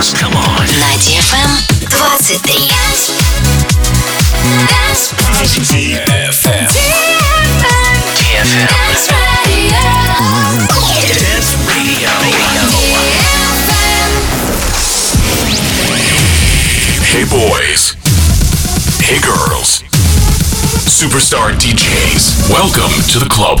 dance. Come on. На DFM 23. DFM. DFM. Dance Radio. Hey boys. Hey girls. Superstar DJs. Welcome to the club.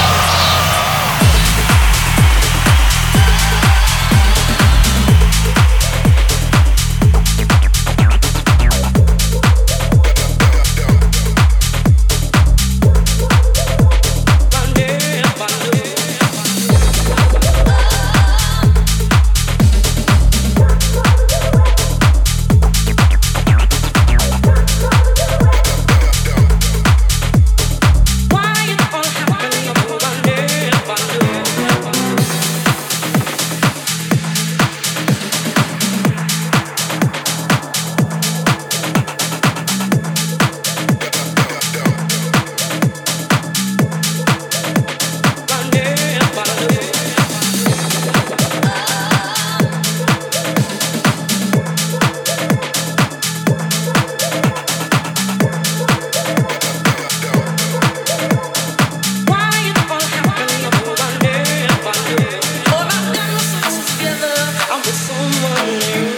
with someone new.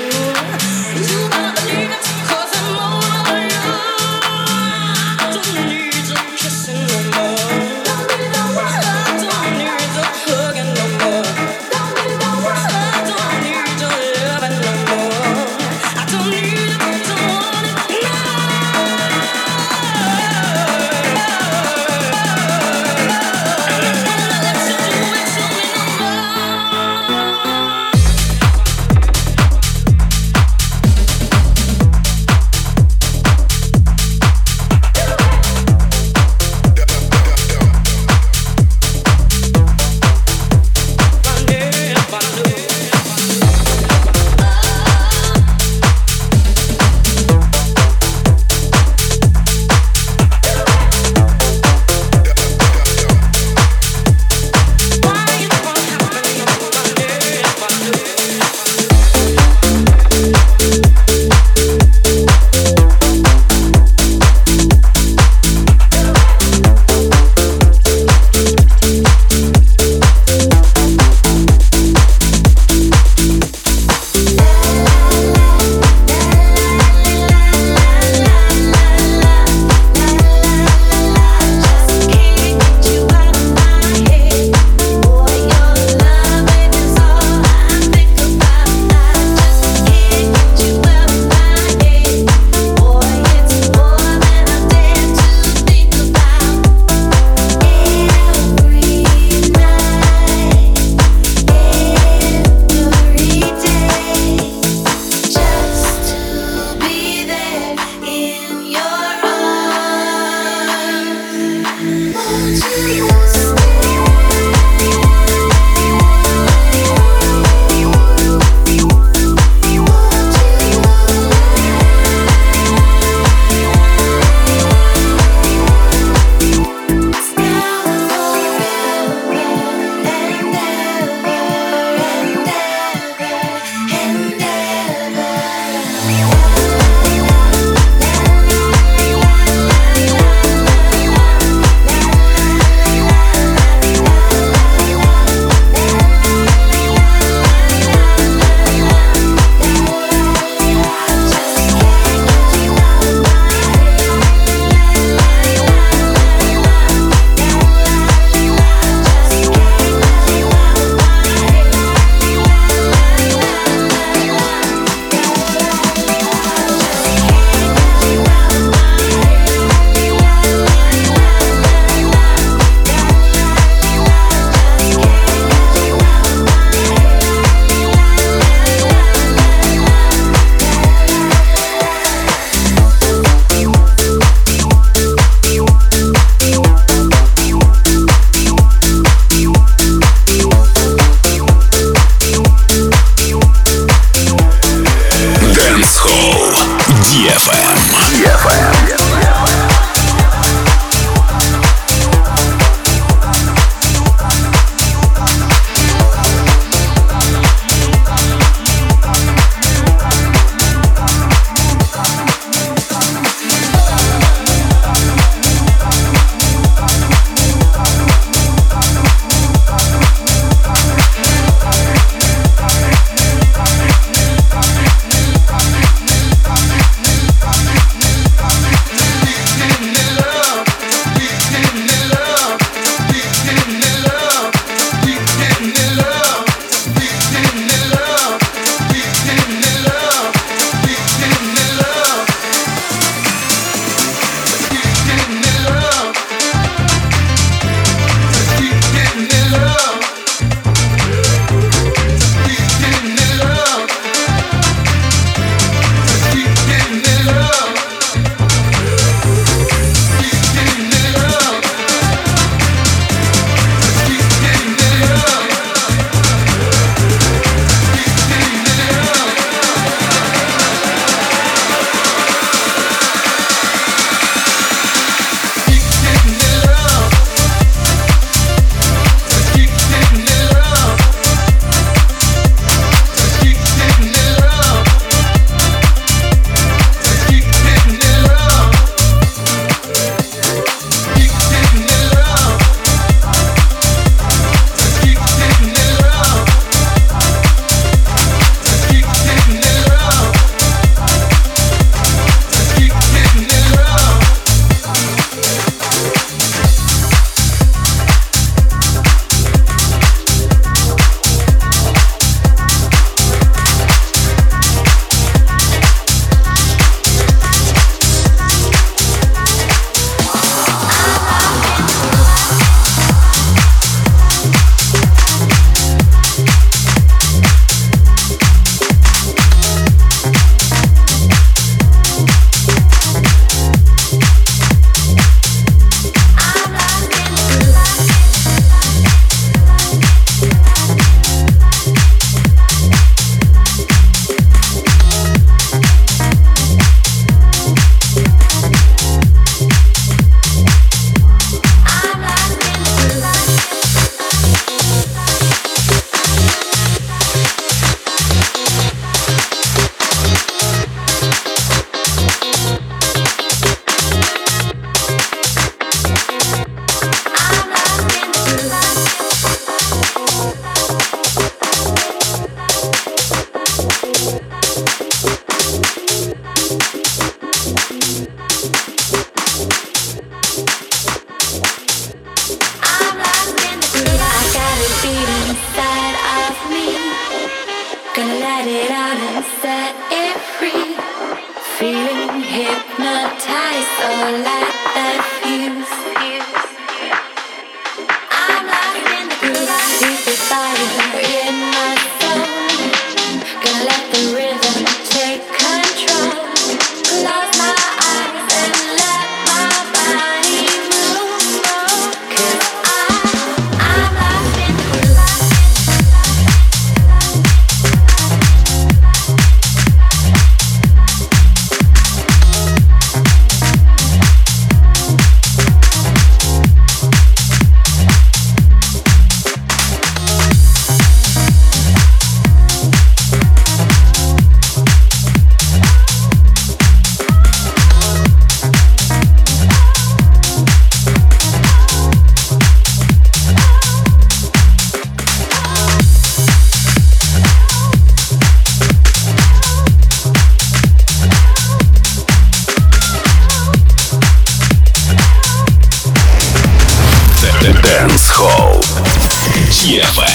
DFM.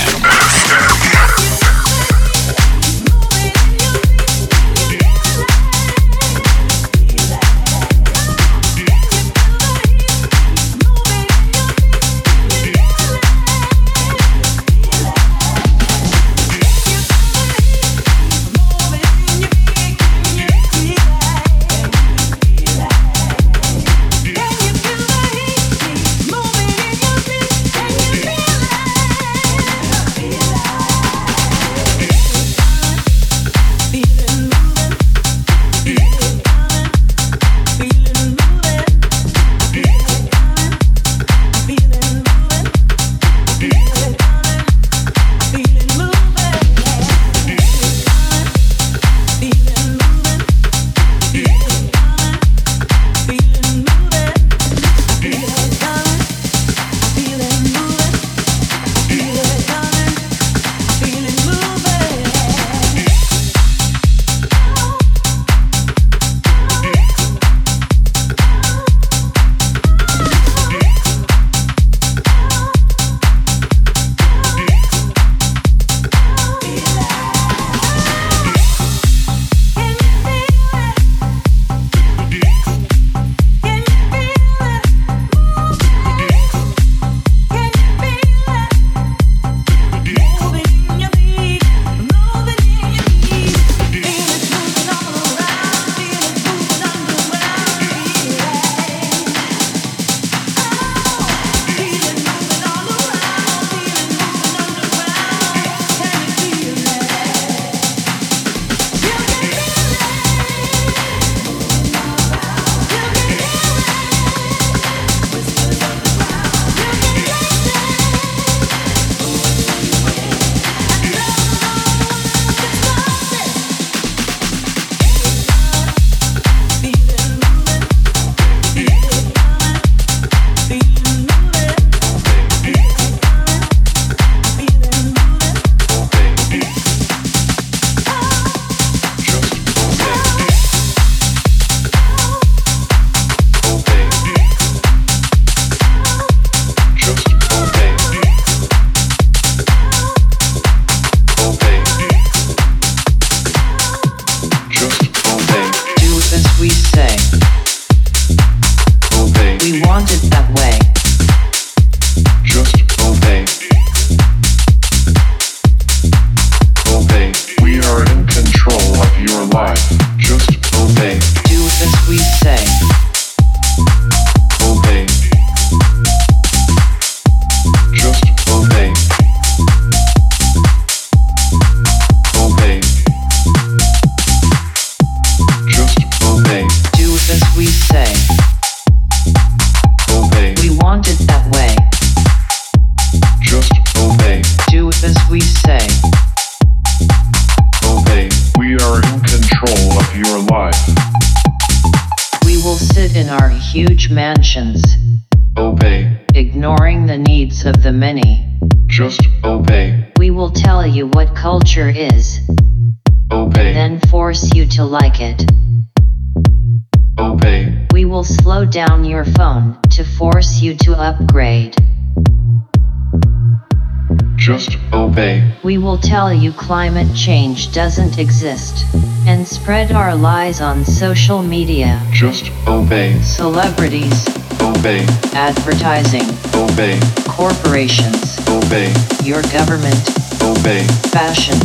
Tell you climate change doesn't exist. And spread our lies on social media. Just obey. Celebrities. Obey. Advertising. Obey. Corporations. Obey. Your government. Obey. Fashion.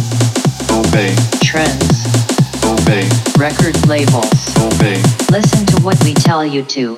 Obey. Trends. Obey. Record labels. Obey. Listen to what we tell you to.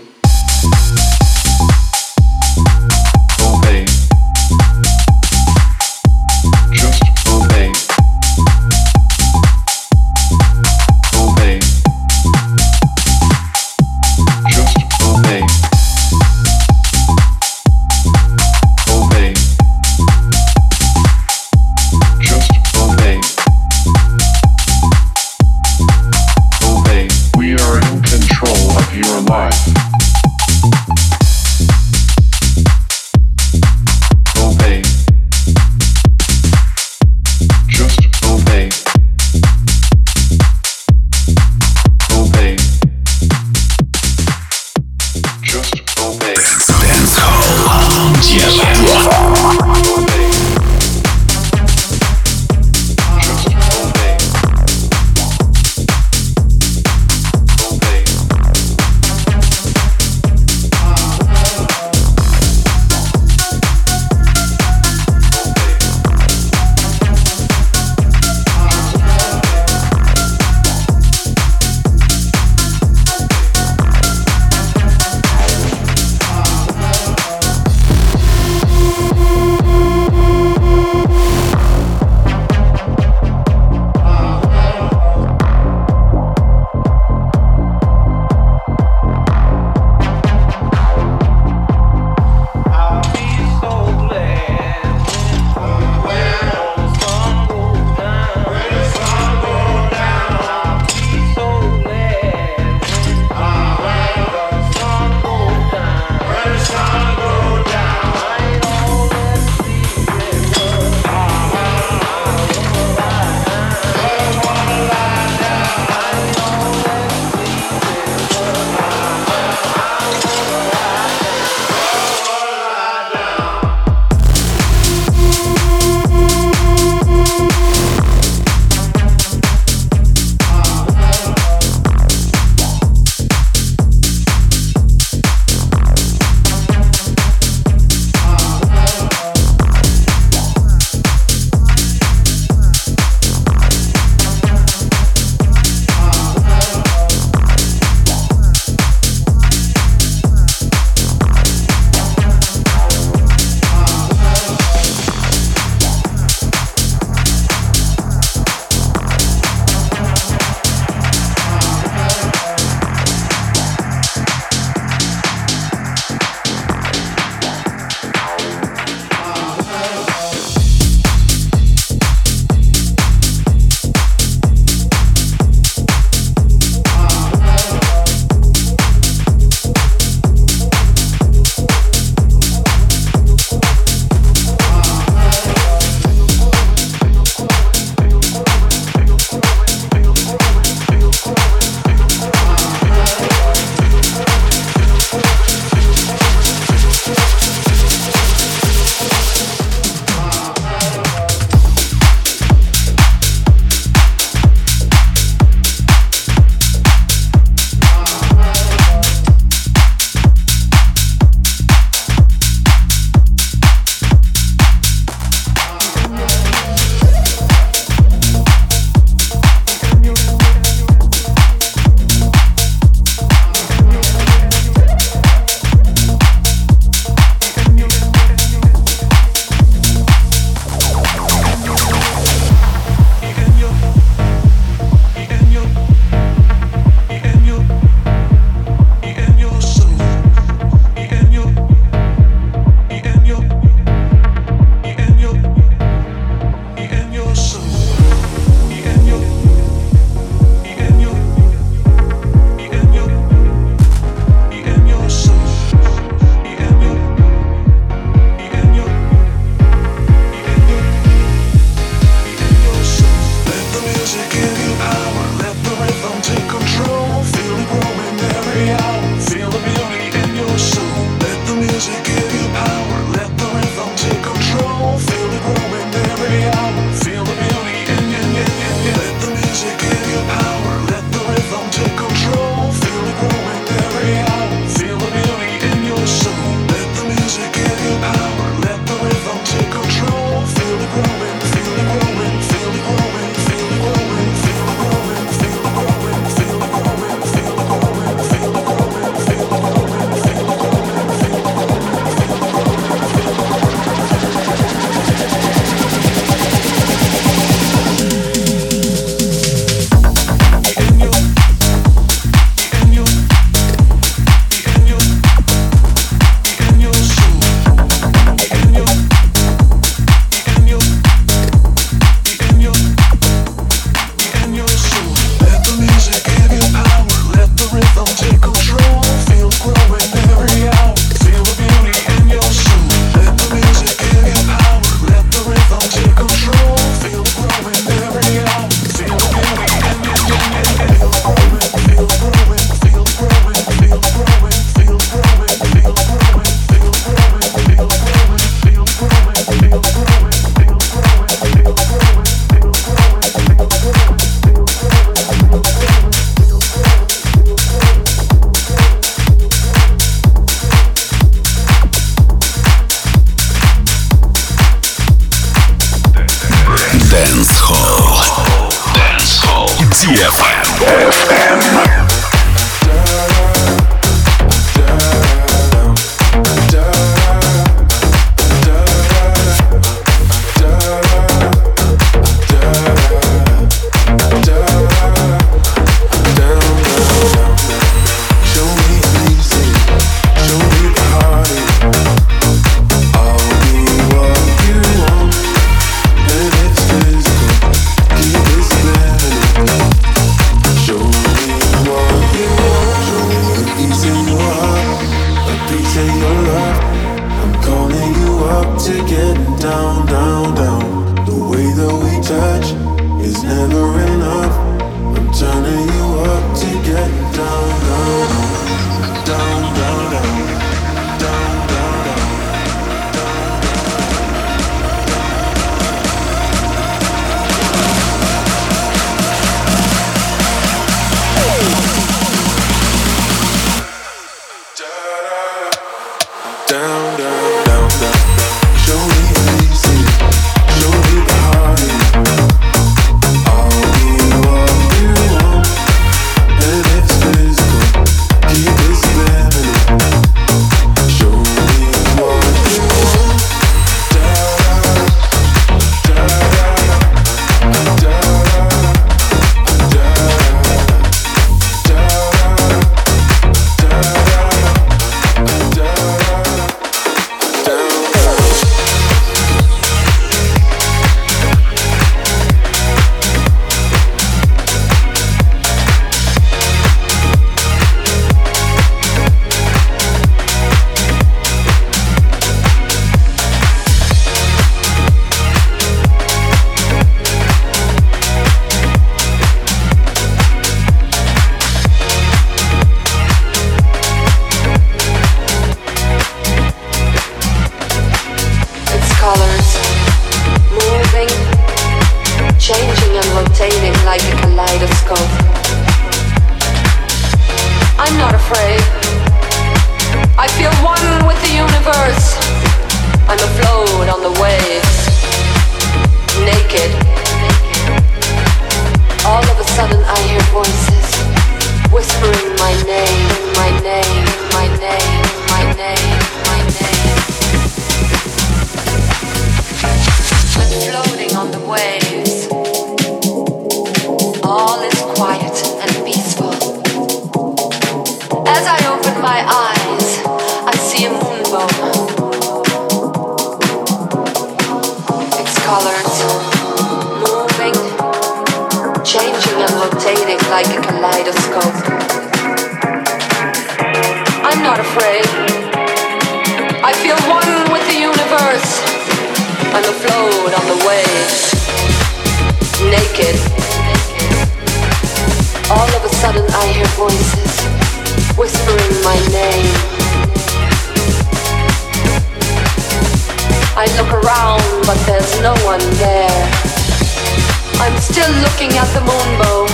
looking at the moonbow.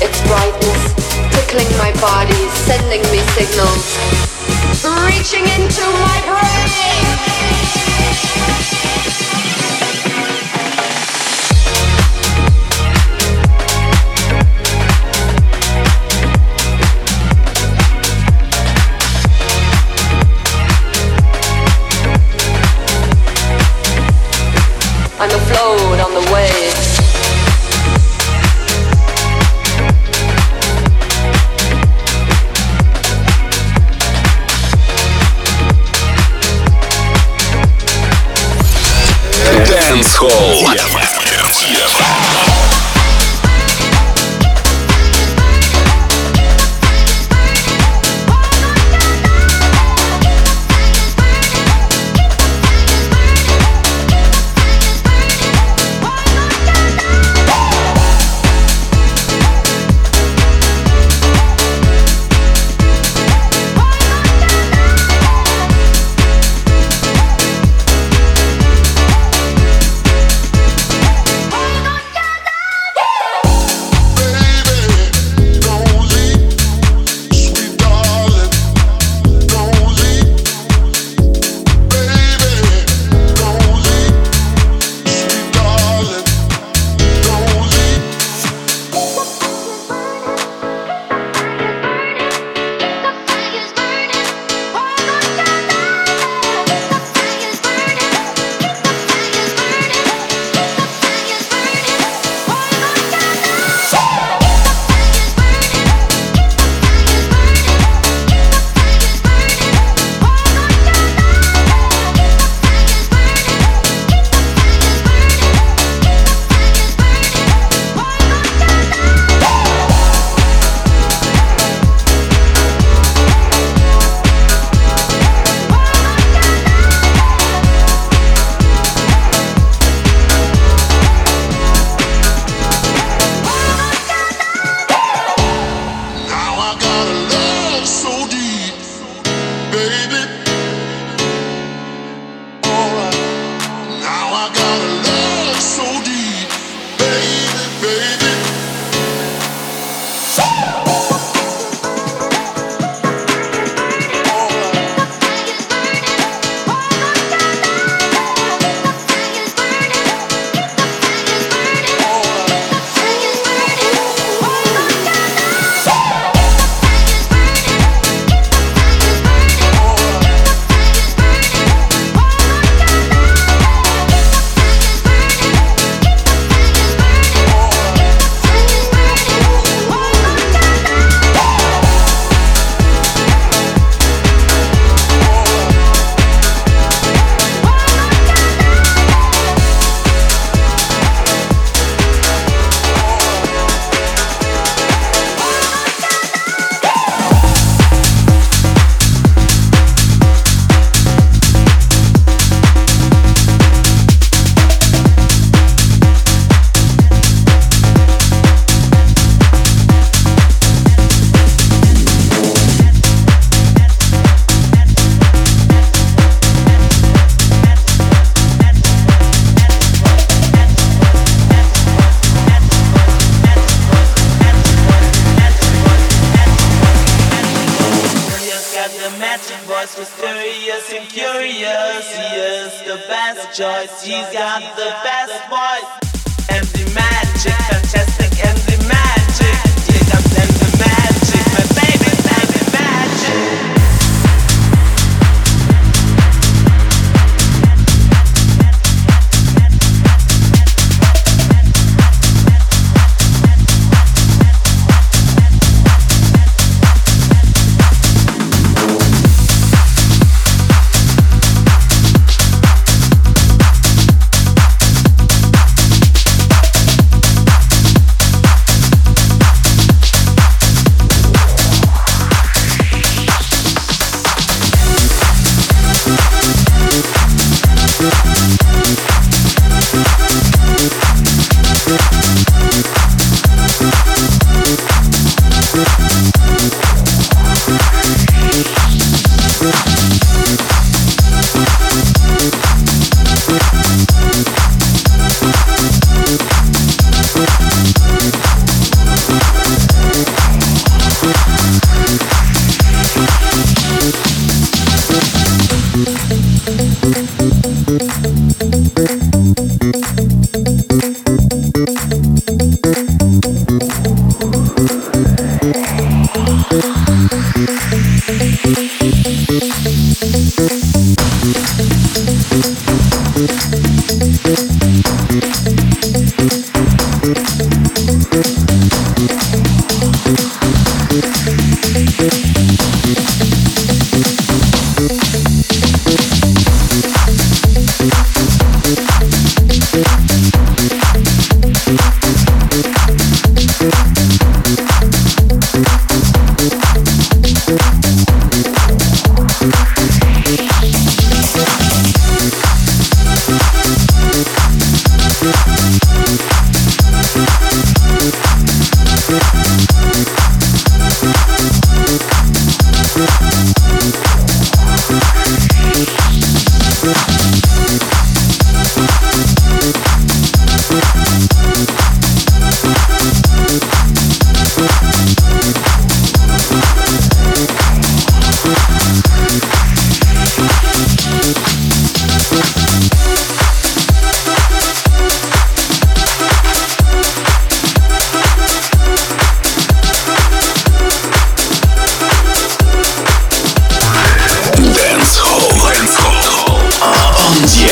Its brightness tickling my body, sending me signals. Reaching into my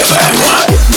DFM.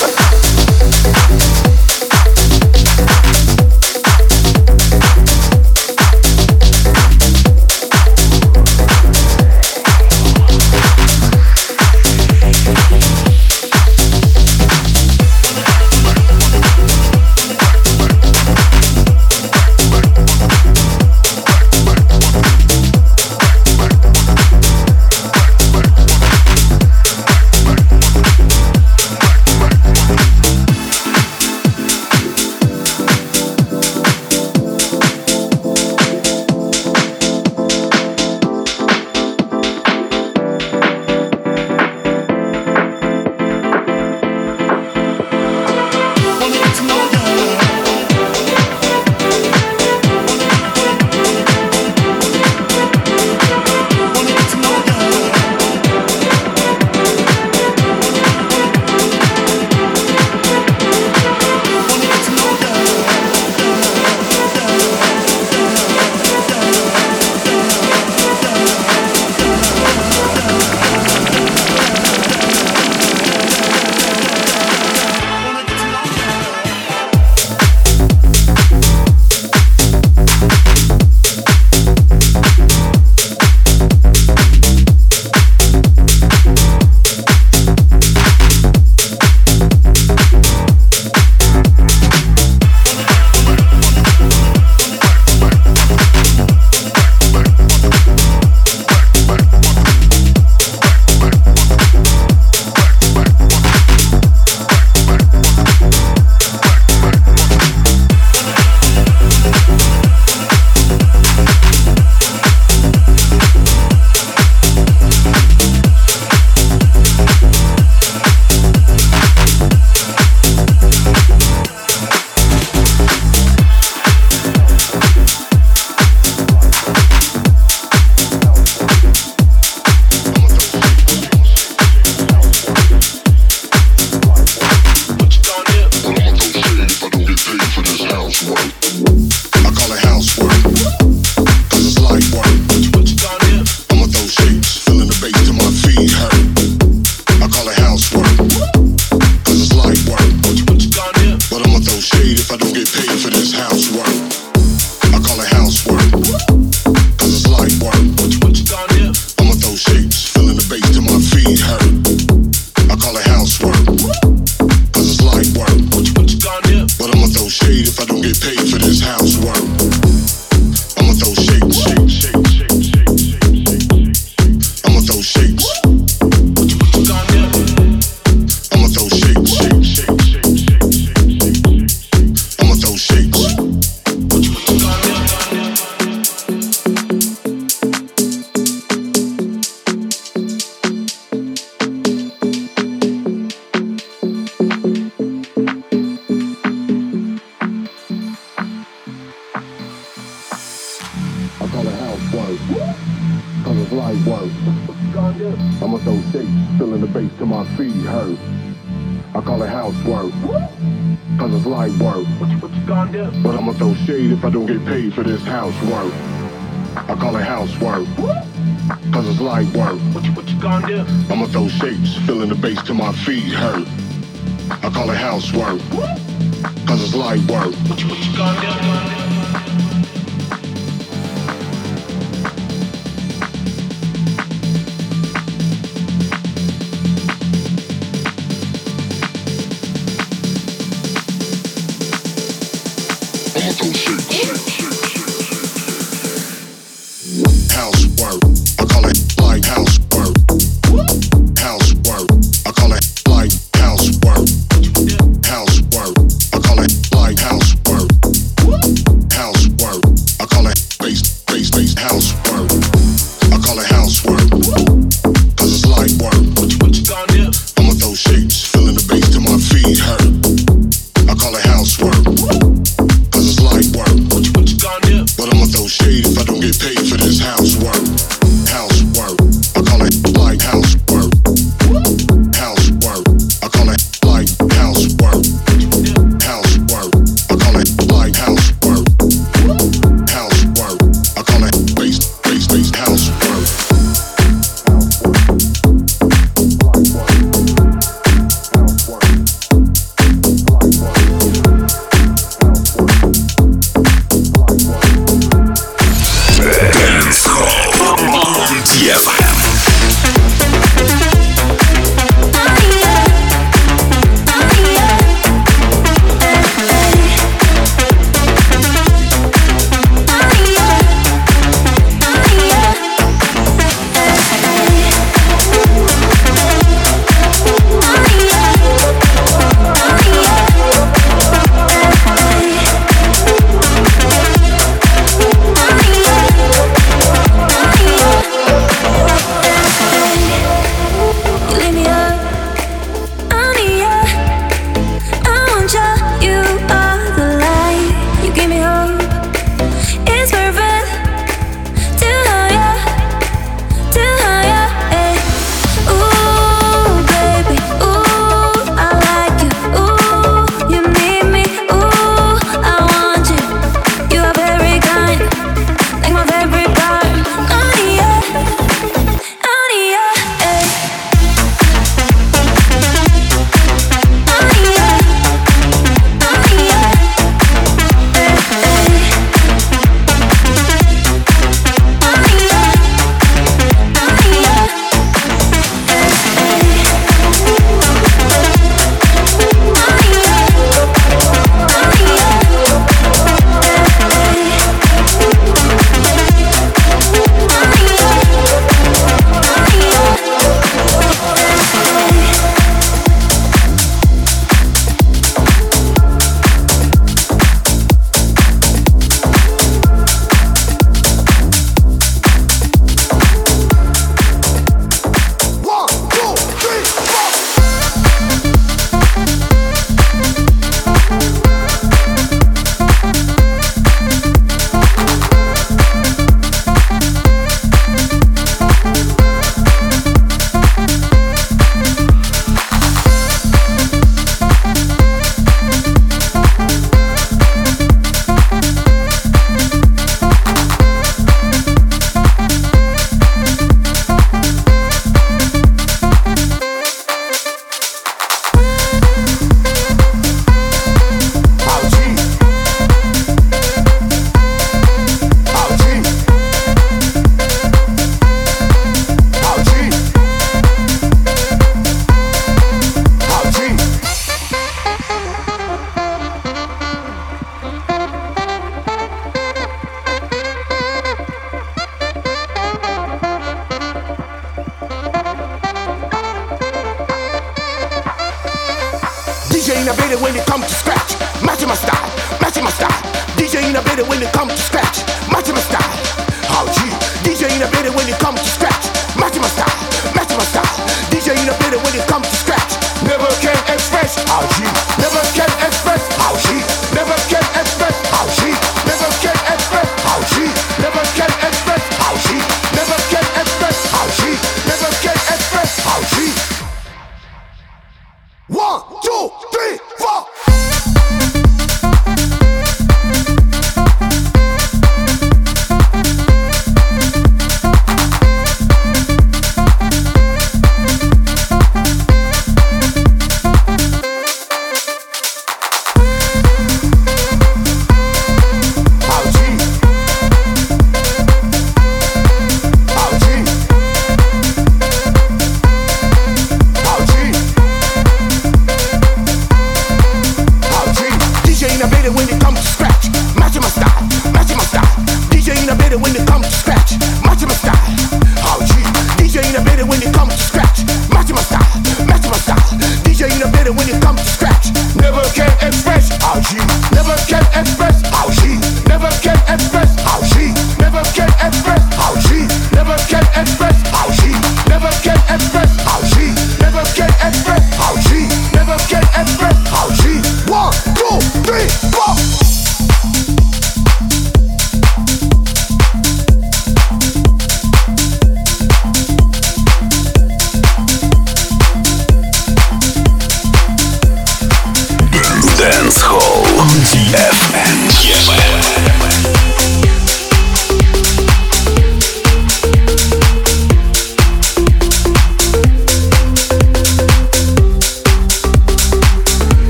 Feeling the bass to my feet hurt. I call it housework, cause it's light work. What you, what you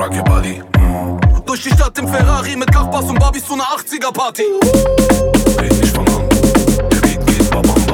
rock your body. Mm. Durch die Stadt im Ferrari mit Kachpass und Barbies zu einer 80er-Party. Red nicht von an, der Beat geht babam.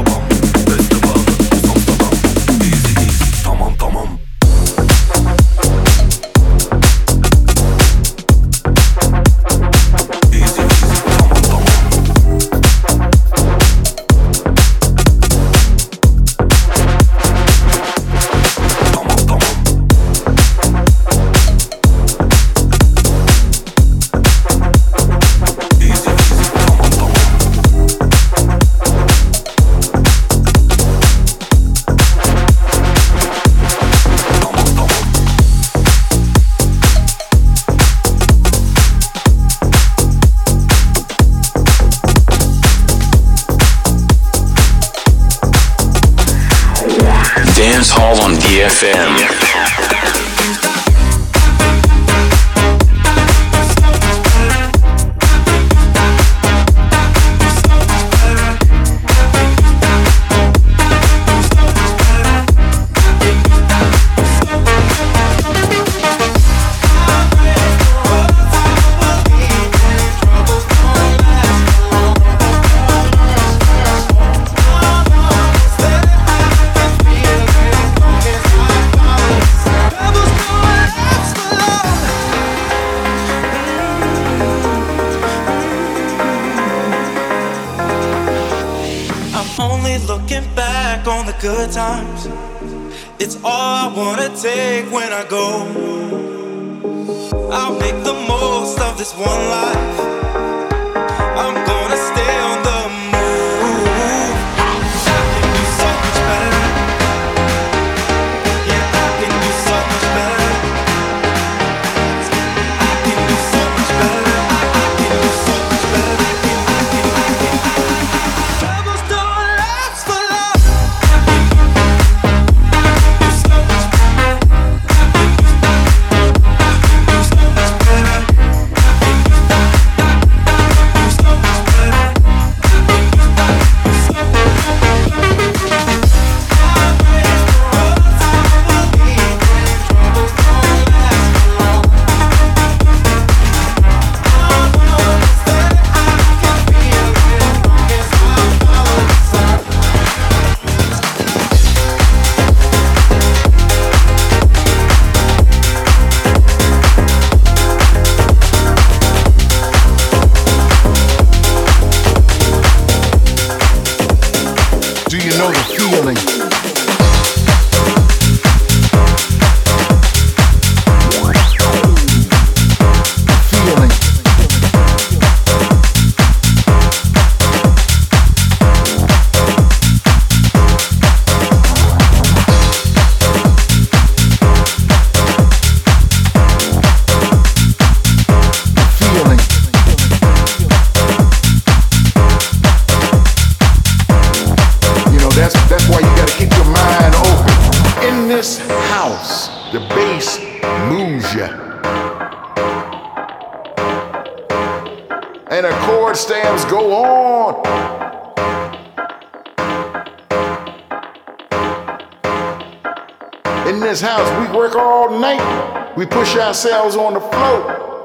ourselves on the floor.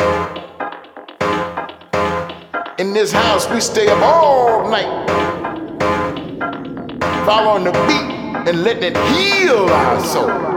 In this house, we stay up all night, following the beat and letting it heal our soul.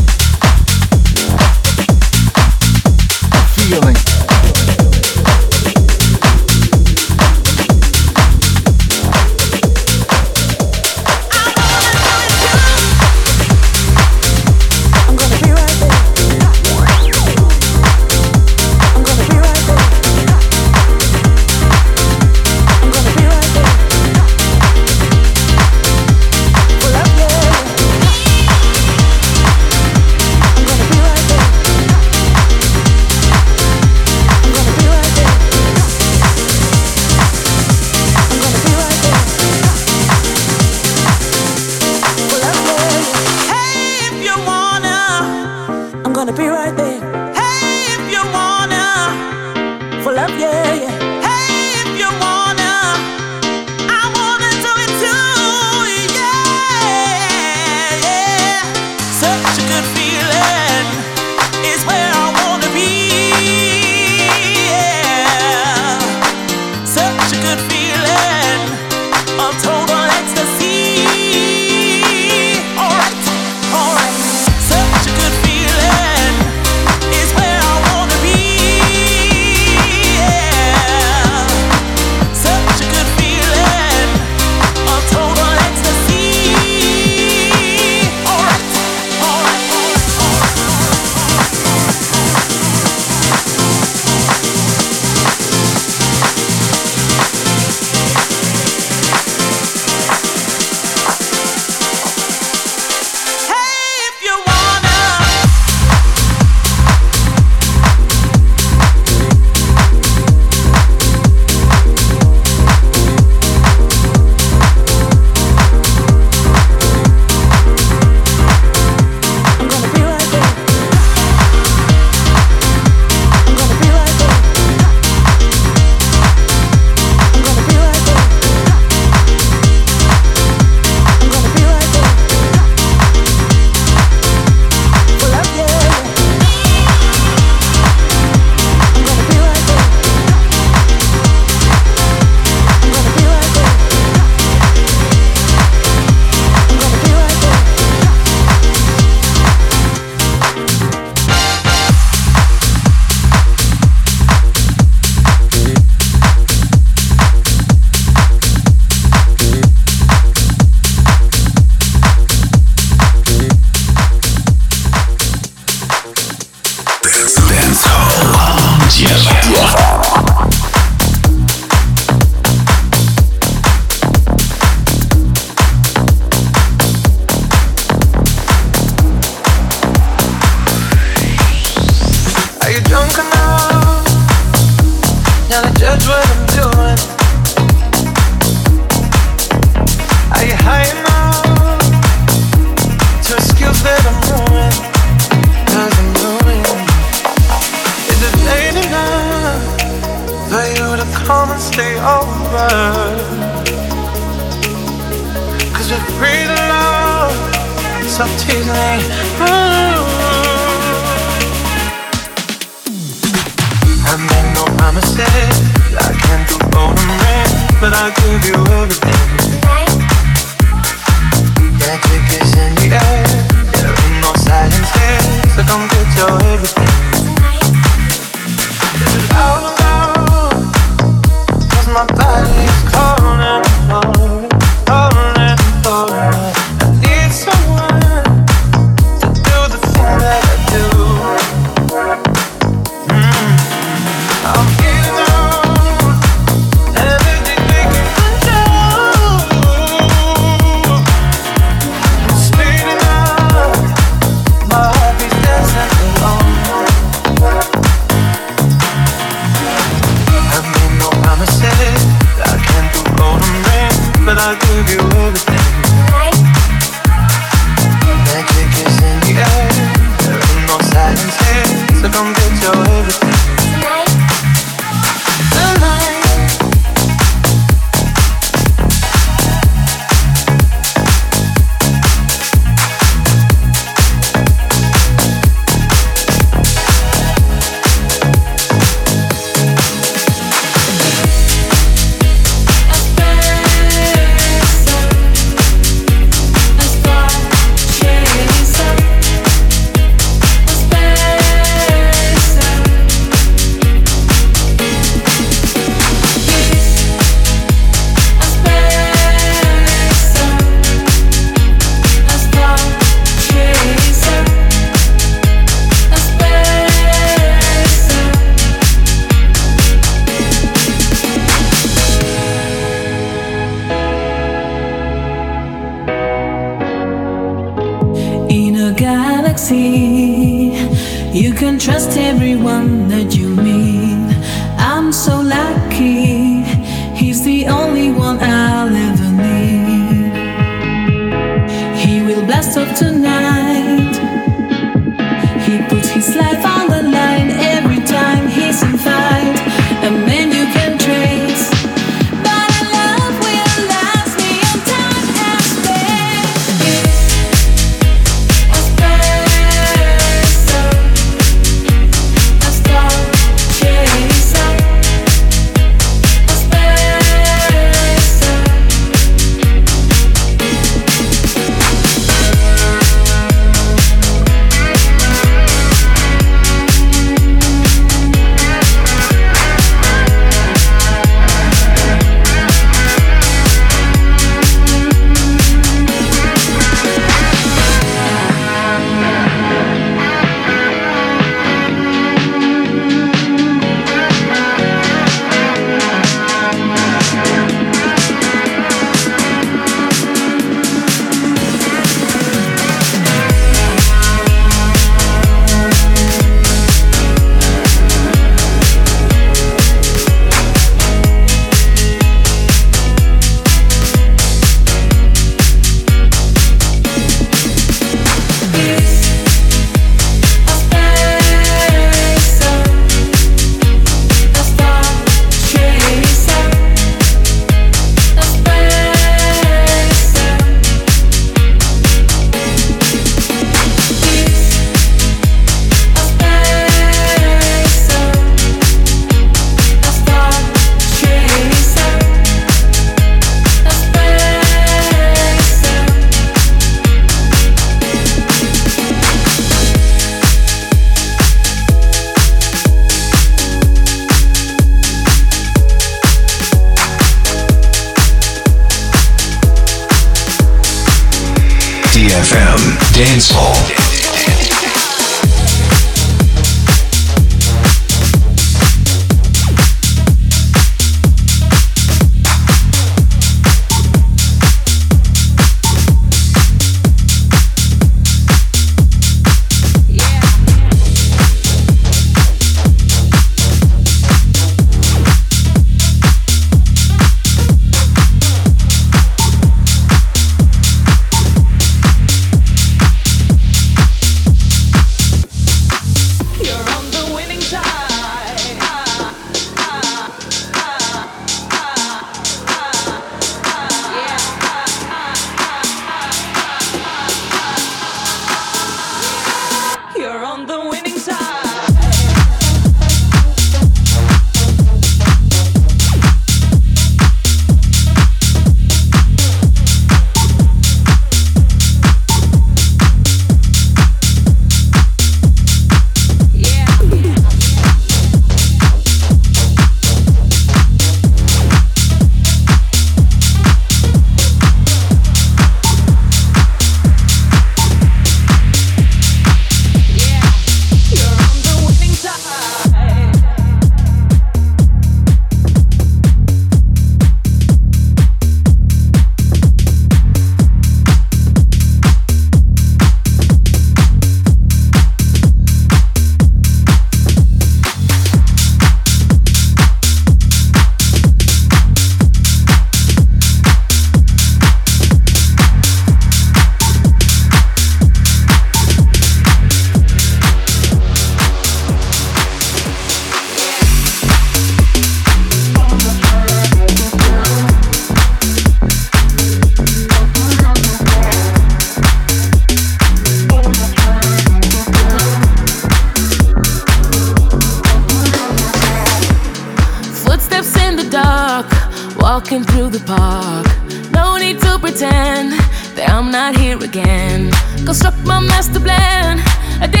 Like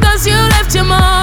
all of the time. With open arms I stand here without